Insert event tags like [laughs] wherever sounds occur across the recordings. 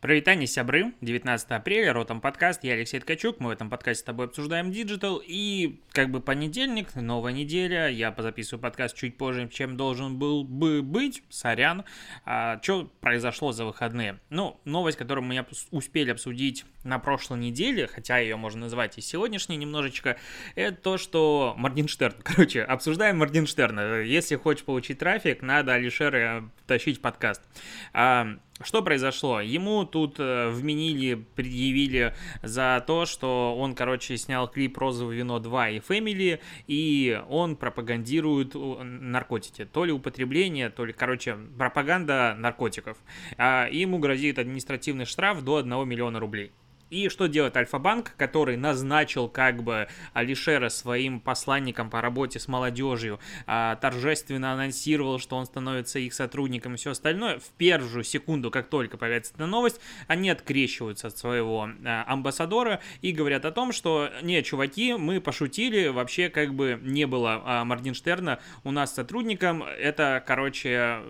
Прывітанне, сябры, 19 апреля, Ротом подкаст, я Алексей Ткачук, мы в этом подкасте с тобой обсуждаем диджитал, и как бы понедельник, новая неделя, я позаписываю подкаст чуть позже, чем должен был бы быть, сорян. А, что произошло за выходные? Ну, новость, которую мы успели обсудить на прошлой неделе, хотя ее можно назвать и сегодняшней немножечко, это то, что Моргенштерн, [laughs] короче, обсуждаем Моргенштерна. Если хочешь получить трафик, надо Алишера тащить подкаст. А, что произошло? Ему тут э, вменили, предъявили за то, что он, короче, снял клип «Розовое вино 2» и «Family», и он пропагандирует наркотики. То ли употребление, то ли, короче, пропаганда наркотиков. А ему грозит административный штраф до 1 миллиона рублей. И что делает Альфа-банк, который назначил как бы Алишера своим посланником по работе с молодежью, а, торжественно анонсировал, что он становится их сотрудником и все остальное, в первую секунду, как только появится эта новость, они открещиваются от своего а, амбассадора и говорят о том, что не, чуваки, мы пошутили, вообще как бы не было а, Моргенштерна у нас сотрудником, это, короче,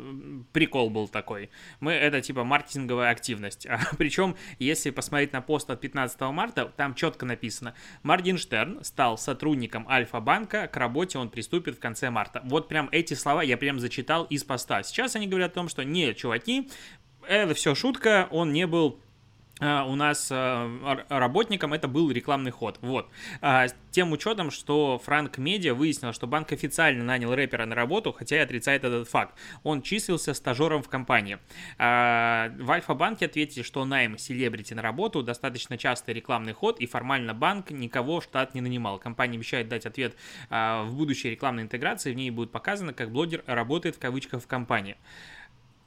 прикол был такой. Мы, это типа маркетинговая активность. [laughs] Причем, если посмотреть на пост от 15 марта, там четко написано, Моргенштерн стал сотрудником Альфа-банка, к работе он приступит в конце марта. Вот прям эти слова я прям зачитал из поста. Сейчас они говорят о том, что не, чуваки, это все шутка, он не был у нас а, работникам это был рекламный ход. Вот. А, тем учетом, что Франк Медиа выяснил, что банк официально нанял рэпера на работу, хотя и отрицает этот факт. Он числился стажером в компании. В Альфа-банке ответили, что найм селебрити на работу достаточно частый рекламный ход, и формально банк никого в штат не нанимал. Компания обещает дать ответ в будущей рекламной интеграции, в ней будет показано, как блогер работает в кавычках в компании.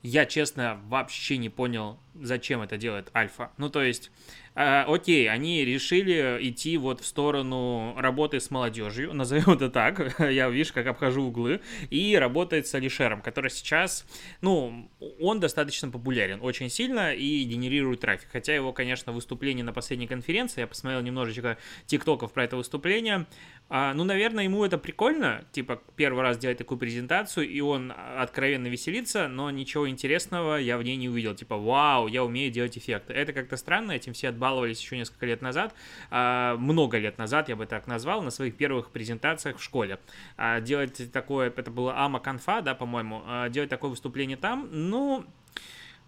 Я, честно, вообще не понял, зачем это делает Альфа. Ну, то есть, э, окей, они решили идти вот в сторону работы с молодежью, [laughs] назовем это так, [laughs] я, видишь, как обхожу углы, и работает с Алишером, который сейчас, ну, он достаточно популярен, очень сильно и генерирует трафик. Хотя его, конечно, выступление на последней конференции, я посмотрел немножечко тиктоков про это выступление, а, ну, наверное, ему это прикольно, типа, первый раз делать такую презентацию, и он откровенно веселится, но ничего интересного я в ней не увидел. Типа, вау, я умею делать эффекты. Это как-то странно, этим все отбаловались еще несколько лет назад, а, много лет назад, я бы так назвал, на своих первых презентациях в школе. А, делать такое, это было Ама Конфа, да, по-моему, а, делать такое выступление там, ну,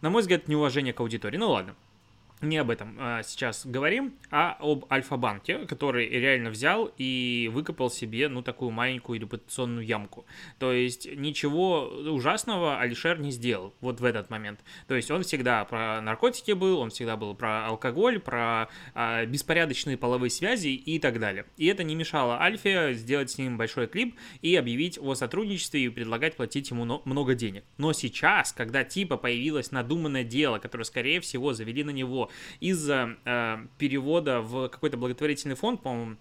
на мой взгляд, неуважение к аудитории. Ну, ладно не об этом а, сейчас говорим, а об Альфа-банке, который реально взял и выкопал себе, ну, такую маленькую репутационную ямку. То есть ничего ужасного Алишер не сделал вот в этот момент. То есть он всегда про наркотики был, он всегда был про алкоголь, про а, беспорядочные половые связи и так далее. И это не мешало Альфе сделать с ним большой клип и объявить о сотрудничестве и предлагать платить ему много денег. Но сейчас, когда типа появилось надуманное дело, которое, скорее всего, завели на него из-за э, перевода в какой-то благотворительный фонд, по-моему,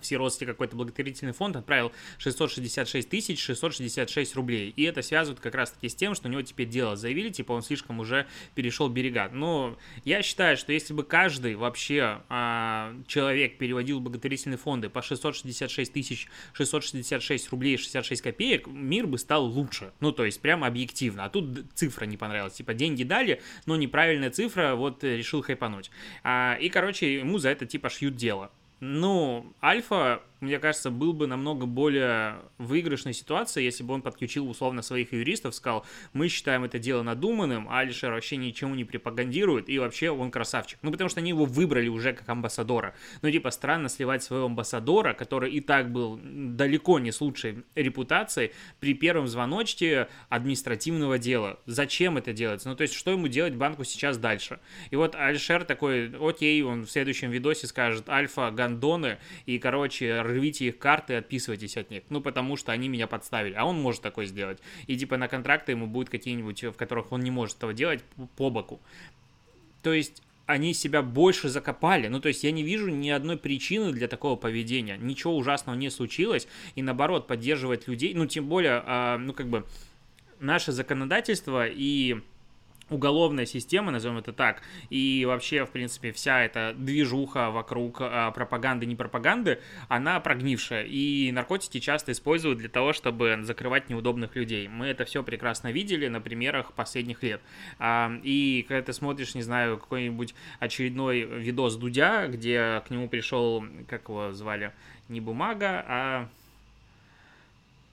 в Сиротстве какой-то благотворительный фонд отправил 666 тысяч 666 рублей. И это связывают как раз-таки с тем, что у него теперь дело заявили, типа он слишком уже перешел берега. Но я считаю, что если бы каждый вообще а, человек переводил благотворительные фонды по 666 тысяч 666 рублей 66 копеек, мир бы стал лучше. Ну, то есть прямо объективно. А тут цифра не понравилась. Типа деньги дали, но неправильная цифра, вот решил хайпануть. А, и, короче, ему за это типа шьют дело. Ну, Альфа мне кажется, был бы намного более выигрышной ситуация, если бы он подключил условно своих юристов, сказал, мы считаем это дело надуманным, а Алишер вообще ничему не пропагандирует, и вообще он красавчик. Ну, потому что они его выбрали уже как амбассадора. Ну, типа, странно сливать своего амбассадора, который и так был далеко не с лучшей репутацией, при первом звоночке административного дела. Зачем это делается? Ну, то есть, что ему делать банку сейчас дальше? И вот Алишер такой, окей, он в следующем видосе скажет, альфа, гандоны, и, короче, рвите их карты отписывайтесь от них. Ну, потому что они меня подставили. А он может такое сделать. И типа на контракты ему будет какие-нибудь, в которых он не может этого делать, по боку. То есть они себя больше закопали. Ну, то есть я не вижу ни одной причины для такого поведения. Ничего ужасного не случилось. И наоборот, поддерживать людей, ну, тем более, э, ну, как бы, наше законодательство и уголовная система, назовем это так, и вообще, в принципе, вся эта движуха вокруг а, пропаганды, не пропаганды, она прогнившая, и наркотики часто используют для того, чтобы закрывать неудобных людей. Мы это все прекрасно видели на примерах последних лет. А, и когда ты смотришь, не знаю, какой-нибудь очередной видос Дудя, где к нему пришел, как его звали, не бумага, а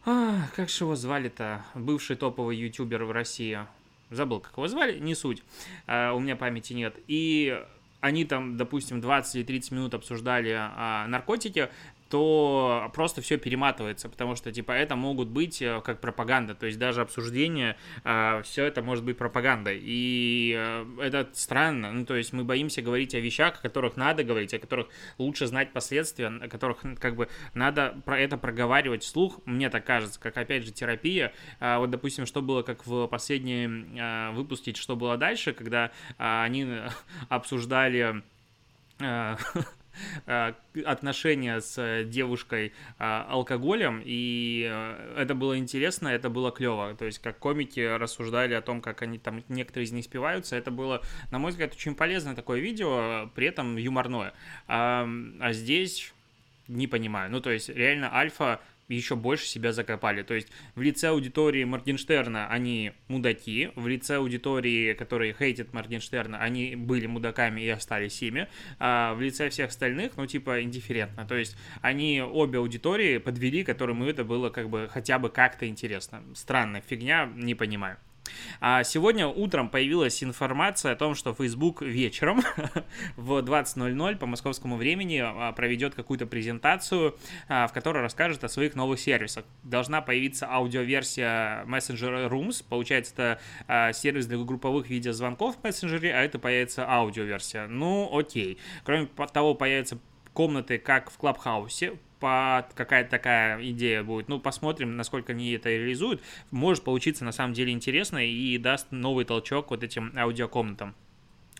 а, как же его звали-то? Бывший топовый ютубер в России забыл, как его звали, не суть, а, у меня памяти нет. И они там, допустим, 20 или 30 минут обсуждали а, наркотики, то просто все перематывается, потому что, типа, это могут быть э, как пропаганда, то есть даже обсуждение, э, все это может быть пропагандой, и э, это странно, ну, то есть мы боимся говорить о вещах, о которых надо говорить, о которых лучше знать последствия, о которых, как бы, надо про это проговаривать вслух, мне так кажется, как, опять же, терапия, вот, допустим, что было, как в последнем выпуске, что было дальше, когда они [laughs] обсуждали Э, [laughs] отношения с э, девушкой э, алкоголем, и это было интересно, это было клево. То есть, как комики рассуждали о том, как они там, некоторые из них спиваются, это было, на мой взгляд, очень полезное такое видео, при этом юморное. А, а здесь не понимаю. Ну, то есть, реально, Альфа еще больше себя закопали. То есть в лице аудитории Моргенштерна они мудаки, в лице аудитории, которые хейтят Моргенштерна, они были мудаками и остались ими, а в лице всех остальных, ну, типа, индифферентно. То есть они обе аудитории подвели, которым это было как бы хотя бы как-то интересно. Странная фигня, не понимаю. А сегодня утром появилась информация о том, что Facebook вечером [laughs] в 20.00 по московскому времени а, проведет какую-то презентацию, а, в которой расскажет о своих новых сервисах. Должна появиться аудиоверсия Messenger Rooms, получается, это а, сервис для групповых видеозвонков в мессенджере, а это появится аудиоверсия. Ну, окей. Кроме того, появятся комнаты, как в Клабхаусе, по какая-то такая идея будет. Ну, посмотрим, насколько они это реализуют. Может получиться на самом деле интересно и даст новый толчок вот этим аудиокомнатам.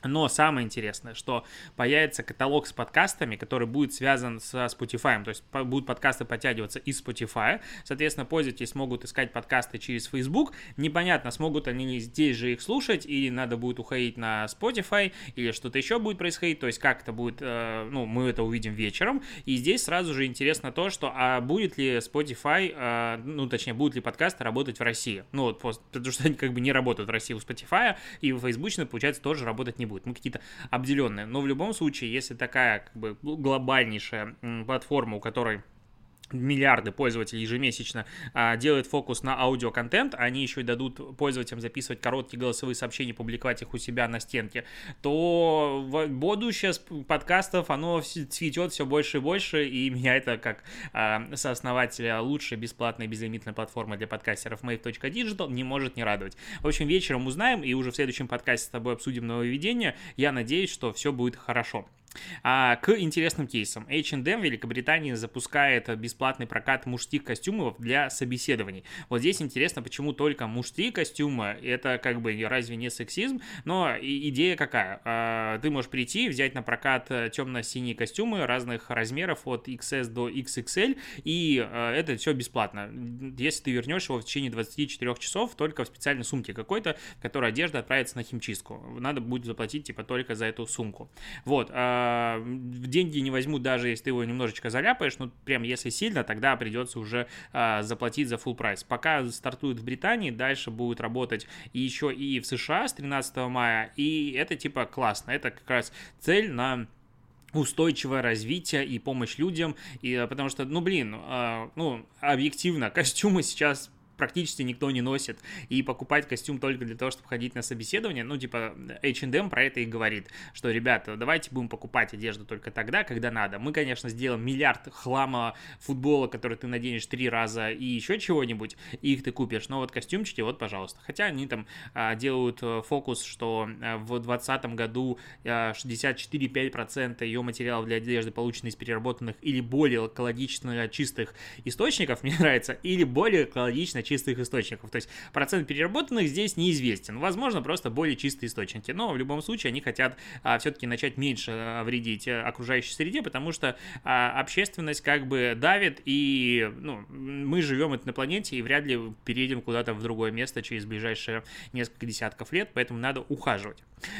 Но самое интересное, что появится каталог с подкастами, который будет связан со Spotify, то есть будут подкасты подтягиваться из Spotify, соответственно, пользователи смогут искать подкасты через Facebook, непонятно, смогут они здесь же их слушать, или надо будет уходить на Spotify, или что-то еще будет происходить, то есть как это будет, э, ну, мы это увидим вечером, и здесь сразу же интересно то, что, а будет ли Spotify, э, ну, точнее, будут ли подкасты работать в России, ну, вот, потому что они как бы не работают в России у Spotify, и в Facebook, получается, тоже работать не будет будет, мы какие-то обделенные. Но в любом случае, если такая как бы глобальнейшая платформа, у которой миллиарды пользователей ежемесячно а, делают фокус на аудиоконтент, они еще и дадут пользователям записывать короткие голосовые сообщения, публиковать их у себя на стенке, то будущее подкастов, оно цветет все больше и больше, и [laughs] меня это как а, сооснователя лучшей бесплатной безлимитной платформы для подкастеров Mave.digital не может не радовать. В общем, вечером узнаем, и уже в следующем подкасте с тобой обсудим нововведение. Я надеюсь, что все будет хорошо. А, к интересным кейсам. H&M Великобритании запускает бесплатный прокат мужских костюмов для собеседований. Вот здесь интересно, почему только мужские костюмы, это как бы разве не сексизм, но идея какая? А, ты можешь прийти, взять на прокат э, темно-синие костюмы разных размеров от XS до XXL, и а, это все бесплатно. Если ты вернешь его в течение 24 часов только в специальной сумке какой-то, в которой одежда отправится на химчистку. Надо будет заплатить типа только за эту сумку. Вот. А, а, деньги не возьмут даже если ты его немножечко заляпаешь, ну прям если сильно, тогда придется уже а, заплатить за full прайс. Пока стартует в Британии, дальше будет работать и еще и в США с 13 мая, и это типа классно, это как раз цель на устойчивое развитие и помощь людям, и, потому что, ну, блин, э, ну, объективно, [laughs] костюмы сейчас практически никто не носит, и покупать костюм только для того, чтобы ходить на собеседование, ну, типа, H&M про это и говорит, что, ребята, давайте будем покупать одежду только тогда, когда надо. Мы, конечно, сделаем миллиард хлама футбола, который ты наденешь три раза, и еще чего-нибудь, и их ты купишь, но вот костюмчики, вот, пожалуйста. Хотя они там а, делают э, фокус, что а, в 2020 году а, 64-5% ее материалов для одежды получены из переработанных или более экологично чистых источников, [laughs] мне нравится, или более экологично чистых источников. То есть процент переработанных здесь неизвестен. Возможно, просто более чистые источники. Но в любом случае они хотят а, все-таки начать меньше а, вредить э, окружающей среде, потому что а, общественность как бы давит, и ну, мы живем на планете и вряд ли переедем куда-то в другое место через ближайшие несколько десятков лет, поэтому надо ухаживать.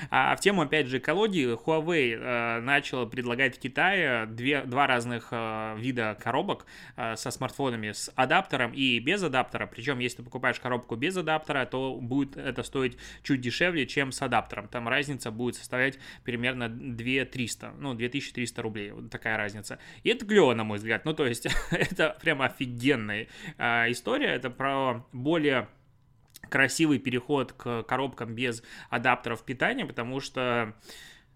А в тему, опять же, экологии, Huawei э, начал предлагать в Китае две, два разных э, вида коробок э, со смартфонами с адаптером и без адаптера. Причем, если ты покупаешь коробку без адаптера, то будет это стоить чуть дешевле, чем с адаптером. Там разница будет составлять примерно 2300, ну, 2300 рублей. Вот такая разница. И это клево, на мой взгляд. Ну, то есть, [laughs] это прям офигенная э, история. Это про более красивый переход к коробкам без адаптеров питания, потому что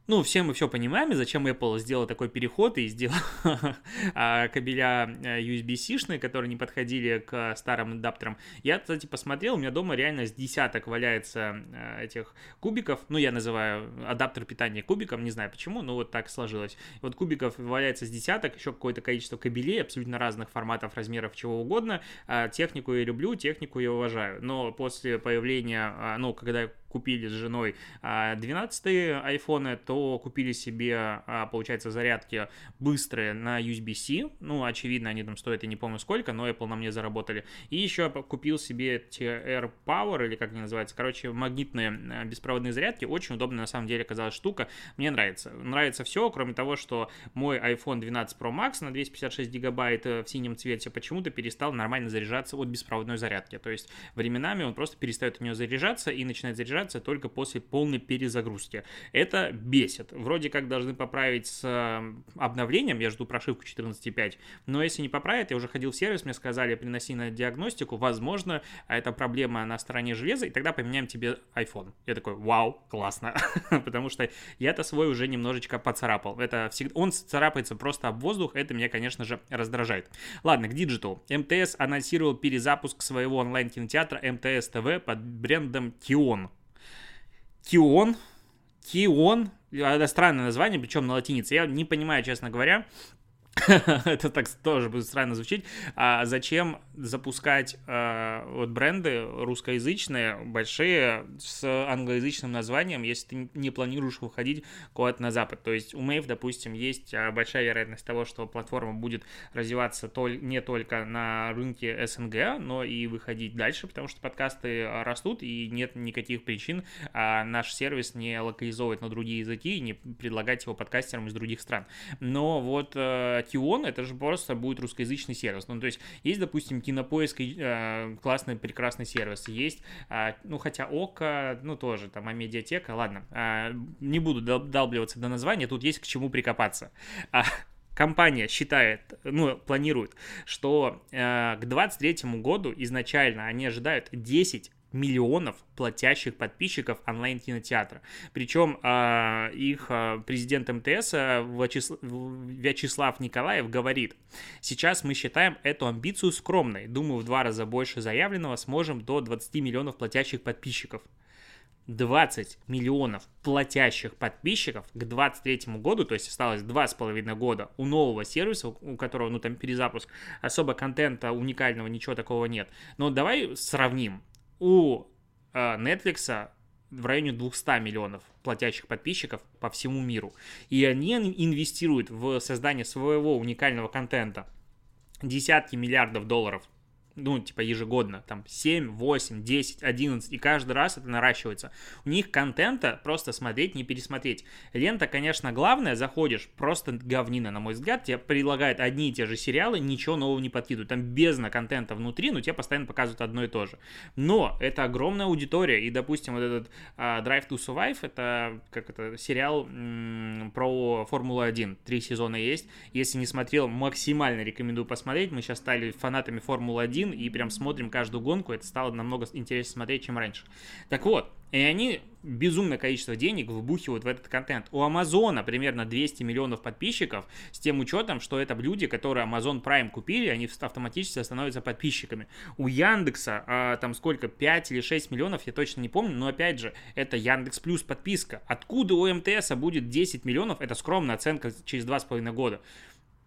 ну, все мы все понимаем, зачем Apple сделал такой переход и сделал [laughs] а, кабеля э, USB-C-шные, которые не подходили к старым адаптерам. Я, кстати, посмотрел, у меня дома реально с десяток валяется э, этих кубиков, ну, я называю адаптер питания кубиком, не знаю почему, но вот так сложилось. Вот кубиков валяется с десяток, еще какое-то количество кабелей абсолютно разных форматов, размеров, чего угодно. А, технику я люблю, технику я уважаю, но после появления, а, ну, когда купили с женой 12 а, айфоны, то купили себе, а, получается, зарядки быстрые на USB-C. Ну, очевидно, они там стоят, я не помню сколько, но Apple на мне заработали. И еще купил себе TR Power, или как они называются, короче, магнитные а, беспроводные зарядки. Очень удобная, на самом деле, оказалась штука. Мне нравится. Нравится все, кроме того, что мой iPhone 12 Pro Max на 256 гигабайт э, в синем цвете почему-то перестал нормально заряжаться от беспроводной зарядки. То есть временами он просто перестает от нее заряжаться и начинает заряжаться заряжаться только после полной перезагрузки. Это бесит. Вроде как должны поправить с э, обновлением, я жду прошивку 14.5, но если не поправят, я уже ходил в сервис, мне сказали, приноси на диагностику, возможно, это проблема на стороне железа, и тогда поменяем тебе iPhone. Я такой, вау, классно, [laughs] потому что я-то свой уже немножечко поцарапал. Это всегда, он царапается просто об воздух, это меня, конечно же, раздражает. Ладно, к Digital. МТС анонсировал перезапуск своего онлайн-кинотеатра МТС ТВ под брендом Kion. Кион, Кион, это странное название, причем на латинице. Я не понимаю, честно говоря, [laughs] это так тоже будет странно звучить. А зачем запускать а, вот бренды русскоязычные, большие, с англоязычным названием, если ты не планируешь выходить куда-то на запад? То есть у Mave, допустим, есть а, большая вероятность того, что платформа будет развиваться толь- не только на рынке СНГ, но и выходить дальше, потому что подкасты растут, и нет никаких причин а, наш сервис не локализовывать на другие языки и не предлагать его подкастерам из других стран. Но вот э, Кион, это же просто будет русскоязычный сервис. Ну, то есть, есть, допустим, Кинопоиск, э, классный, прекрасный сервис. Есть, э, ну, хотя Ока, ну, тоже, там, а медиатека, ладно. Э, не буду долбливаться до названия, тут есть к чему прикопаться. А, компания считает, ну, планирует, что э, к 2023 году изначально они ожидают 10 миллионов платящих подписчиков онлайн-кинотеатра. Причем э, их э, президент МТС э, Вячеслав, Вячеслав Николаев говорит, сейчас мы считаем эту амбицию скромной. Думаю, в два раза больше заявленного сможем до 20 миллионов платящих подписчиков. 20 миллионов платящих подписчиков к 2023 году, то есть осталось 2,5 года у нового сервиса, у которого, ну, там, перезапуск, особо контента уникального, ничего такого нет. Но давай сравним у э, Netflix в районе 200 миллионов платящих подписчиков по всему миру. И они инвестируют в создание своего уникального контента десятки миллиардов долларов ну, типа ежегодно, там 7, 8, 10, 11, и каждый раз это наращивается. У них контента просто смотреть, не пересмотреть. Лента, конечно, главное, заходишь, просто говнина, на мой взгляд, тебе предлагают одни и те же сериалы, ничего нового не подкидывают. Там бездна контента внутри, но тебе постоянно показывают одно и то же. Но это огромная аудитория, и, допустим, вот этот uh, Drive to Survive, это, как это, сериал м- про Формулу-1, три сезона есть. Если не смотрел, максимально рекомендую посмотреть. Мы сейчас стали фанатами Формулы-1, один и прям смотрим каждую гонку, это стало намного интереснее смотреть, чем раньше. Так вот, и они безумное количество денег вбухивают в этот контент. У Амазона примерно 200 миллионов подписчиков, с тем учетом, что это люди, которые Amazon Prime купили, они автоматически становятся подписчиками. У Яндекса а, там сколько, 5 или 6 миллионов, я точно не помню, но опять же, это Яндекс Плюс подписка. Откуда у МТС будет 10 миллионов? Это скромная оценка через 2,5 года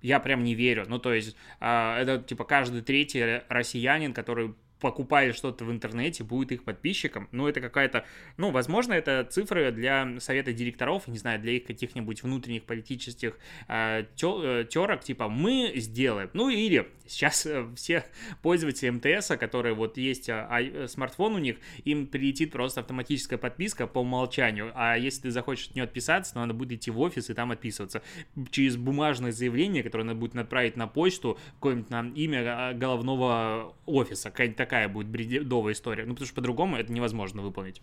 я прям не верю. Ну, то есть, э, это, типа, каждый третий россиянин, который покупали что-то в интернете, будет их подписчиком. Ну, это какая-то, ну, возможно, это цифры для совета директоров, не знаю, для их каких-нибудь внутренних политических э, терок, типа, мы сделаем. Ну, или сейчас э, все пользователи МТС, которые вот есть а, смартфон у них, им прилетит просто автоматическая подписка по умолчанию, а если ты захочешь от нее отписаться, то надо будет идти в офис и там отписываться. Через бумажное заявление, которое надо будет отправить на почту, какое-нибудь имя головного офиса, какая-нибудь такая будет бредовая история. Ну, потому что по-другому это невозможно выполнить.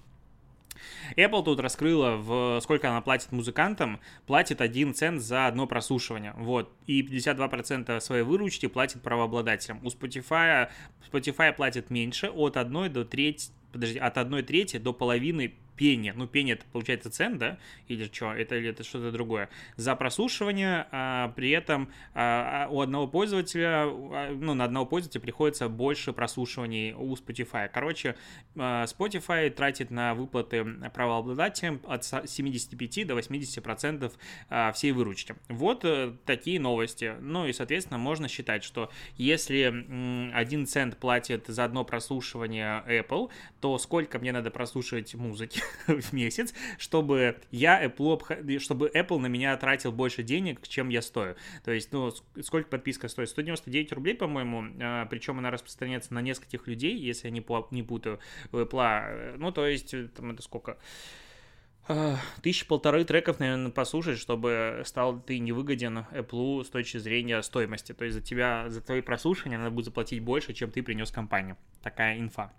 Apple тут раскрыла, в сколько она платит музыкантам, платит 1 цент за одно прослушивание, вот, и 52% своей выручки платит правообладателям. У Spotify, Spotify платит меньше, от 1 до 3, подожди, от 1 трети до половины пение. Ну, пение это получается цен, да? Или что? Это или это что-то другое. За прослушивание а, при этом а, а у одного пользователя, а, ну, на одного пользователя приходится больше прослушиваний у Spotify. Короче, а, Spotify тратит на выплаты правообладателям от 75 до 80 процентов а, всей выручки. Вот а, такие новости. Ну и, соответственно, можно считать, что если 1 цент платит за одно прослушивание Apple, то сколько мне надо прослушивать музыки? [laughs] в месяц, чтобы я Apple, чтобы Apple на меня тратил больше денег, чем я стою. То есть, ну, сколько подписка стоит? 199 рублей, по-моему, а, причем она распространяется на нескольких людей, если я не, не путаю, у Apple. Ну, то есть, там это сколько? А, тысячи полторы треков, наверное, послушать, чтобы стал ты невыгоден Apple с точки зрения стоимости. То есть за тебя, за твои прослушивания надо будет заплатить больше, чем ты принес компанию. Такая инфа.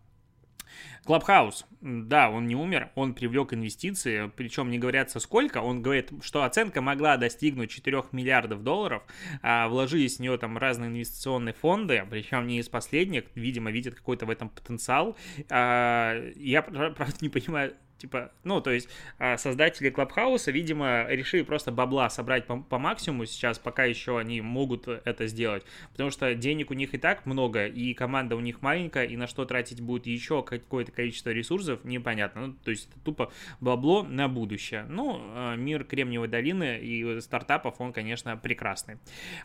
Клабхаус, да, он не умер, он привлек инвестиции, причем не говорят со сколько, он говорит, что оценка могла достигнуть 4 миллиардов долларов, а вложились в нее там разные инвестиционные фонды, причем не из последних, видимо, видят какой-то в этом потенциал. А, я, правда, не понимаю, Типа, ну, то есть а, создатели Клабхауса, видимо, решили просто бабла собрать по, по максимуму сейчас, пока еще они могут это сделать. Потому что денег у них и так много, и команда у них маленькая, и на что тратить будет еще какое-то количество ресурсов, непонятно. Ну, то есть это тупо бабло на будущее. Ну, а, мир Кремниевой долины и стартапов, он, конечно, прекрасный.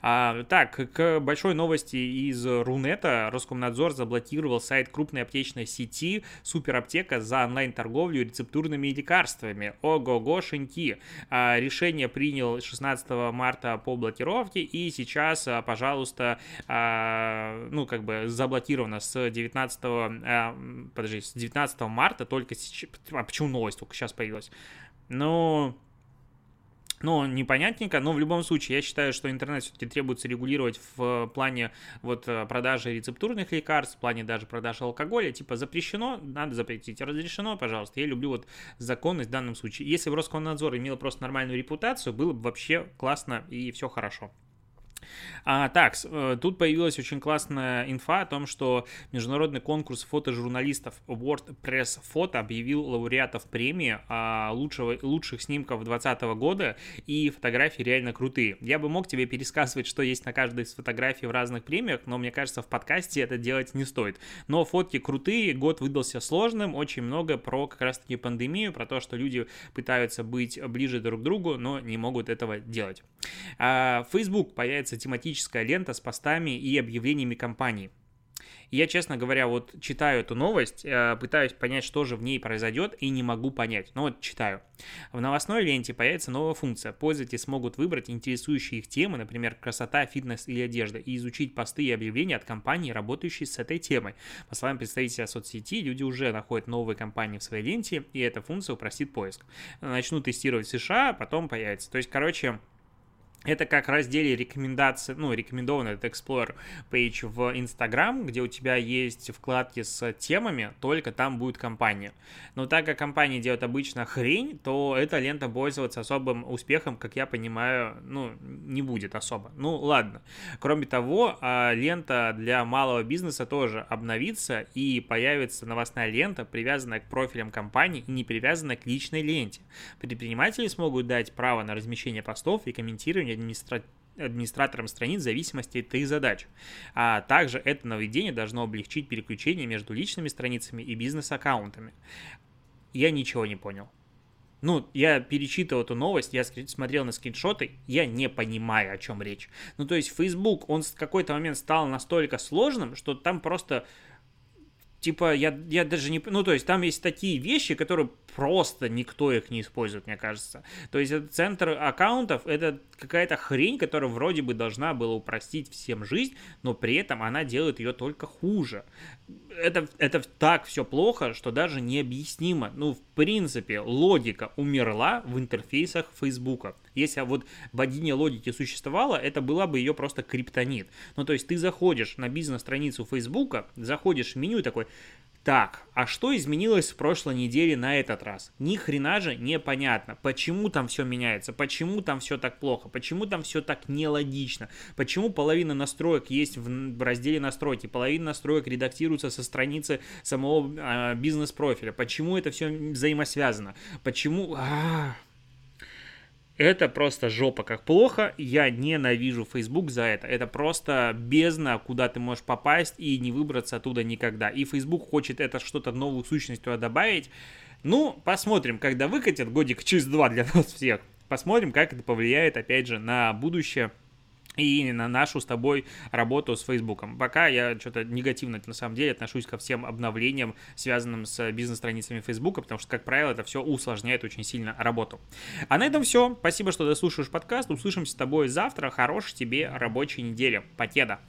А, так, к большой новости из Рунета. Роскомнадзор заблокировал сайт крупной аптечной сети Супераптека за онлайн-торговлю и рецептурными лекарствами. Ого-гошеньки. А, решение принял 16 марта по блокировке, и сейчас, а, пожалуйста, а, ну, как бы заблокировано с 19, подожди, с 19 марта только сейчас, а почему новость только сейчас появилась? Ну, ну, непонятненько, но в любом случае я считаю, что интернет все-таки требуется регулировать в плане вот э, продажи рецептурных лекарств, в плане даже продажи алкоголя, типа запрещено, надо запретить, разрешено, пожалуйста. Я люблю вот законность в данном случае. Если бы Роскомнадзор имел просто нормальную репутацию, было бы вообще классно и все хорошо. А, так, э, тут появилась очень классная инфа о том, что международный конкурс фотожурналистов World Press Photo объявил лауреатов премии а, лучшего, лучших снимков 2020 года, и фотографии реально крутые. Я бы мог тебе пересказывать, что есть на каждой из фотографий в разных премиях, но мне кажется, в подкасте это делать не стоит. Но фотки крутые, год выдался сложным, очень много про как раз-таки пандемию, про то, что люди пытаются быть ближе друг к другу, но не могут этого делать. А, Facebook появится тематическая лента с постами и объявлениями компаний. я, честно говоря, вот читаю эту новость, э, пытаюсь понять, что же в ней произойдет, и не могу понять. Но вот читаю. В новостной ленте появится новая функция. Пользователи смогут выбрать интересующие их темы, например, красота, фитнес или одежда, и изучить посты и объявления от компаний, работающих с этой темой. По словам представителя соцсети, люди уже находят новые компании в своей ленте, и эта функция упростит поиск. Начну тестировать в США, потом появится. То есть, короче, это как разделе рекомендации, ну, рекомендованный этот Explorer Page в Instagram, где у тебя есть вкладки с темами, только там будет компания. Но так как компания делает обычно хрень, то эта лента пользоваться особым успехом, как я понимаю, ну, не будет особо. Ну, ладно. Кроме того, а, лента для малого бизнеса тоже обновится и появится новостная лента, привязанная к профилям компании и не привязанная к личной ленте. Предприниматели смогут дать право на размещение постов и комментирование администра... администратором страниц в зависимости от их задач. А также это нововведение должно облегчить переключение между личными страницами и бизнес-аккаунтами. Я ничего не понял. Ну, я перечитывал эту новость, я смотрел на скриншоты, я не понимаю, о чем речь. Ну, то есть Facebook, он в какой-то момент стал настолько сложным, что там просто типа, я, я даже не... Ну, то есть там есть такие вещи, которые просто никто их не использует, мне кажется. То есть это центр аккаунтов, это какая-то хрень, которая вроде бы должна была упростить всем жизнь, но при этом она делает ее только хуже. Это, это так все плохо, что даже необъяснимо. Ну, в принципе, логика умерла в интерфейсах Фейсбука. Если вот богиня логики существовала, это была бы ее просто криптонит. Ну, то есть ты заходишь на бизнес-страницу Фейсбука, заходишь в меню и такой, так, а что изменилось в прошлой неделе на этот раз? Ни хрена же непонятно, почему там все меняется, почему там все так плохо, почему там все так нелогично, почему половина настроек есть в разделе настройки, половина настроек редактируется со страницы самого э, бизнес-профиля, почему это все взаимосвязано, почему... А-а-а. Это просто жопа как плохо. Я ненавижу Facebook за это. Это просто бездна, куда ты можешь попасть и не выбраться оттуда никогда. И Facebook хочет это что-то новую сущность туда добавить. Ну, посмотрим, когда выкатят годик через два для нас всех. Посмотрим, как это повлияет, опять же, на будущее и на нашу с тобой работу с Фейсбуком. Пока я что-то негативно на самом деле отношусь ко всем обновлениям, связанным с бизнес-страницами Фейсбука, потому что, как правило, это все усложняет очень сильно работу. А на этом все. Спасибо, что дослушаешь подкаст. Услышимся с тобой завтра. Хорошей тебе рабочей недели. Покеда.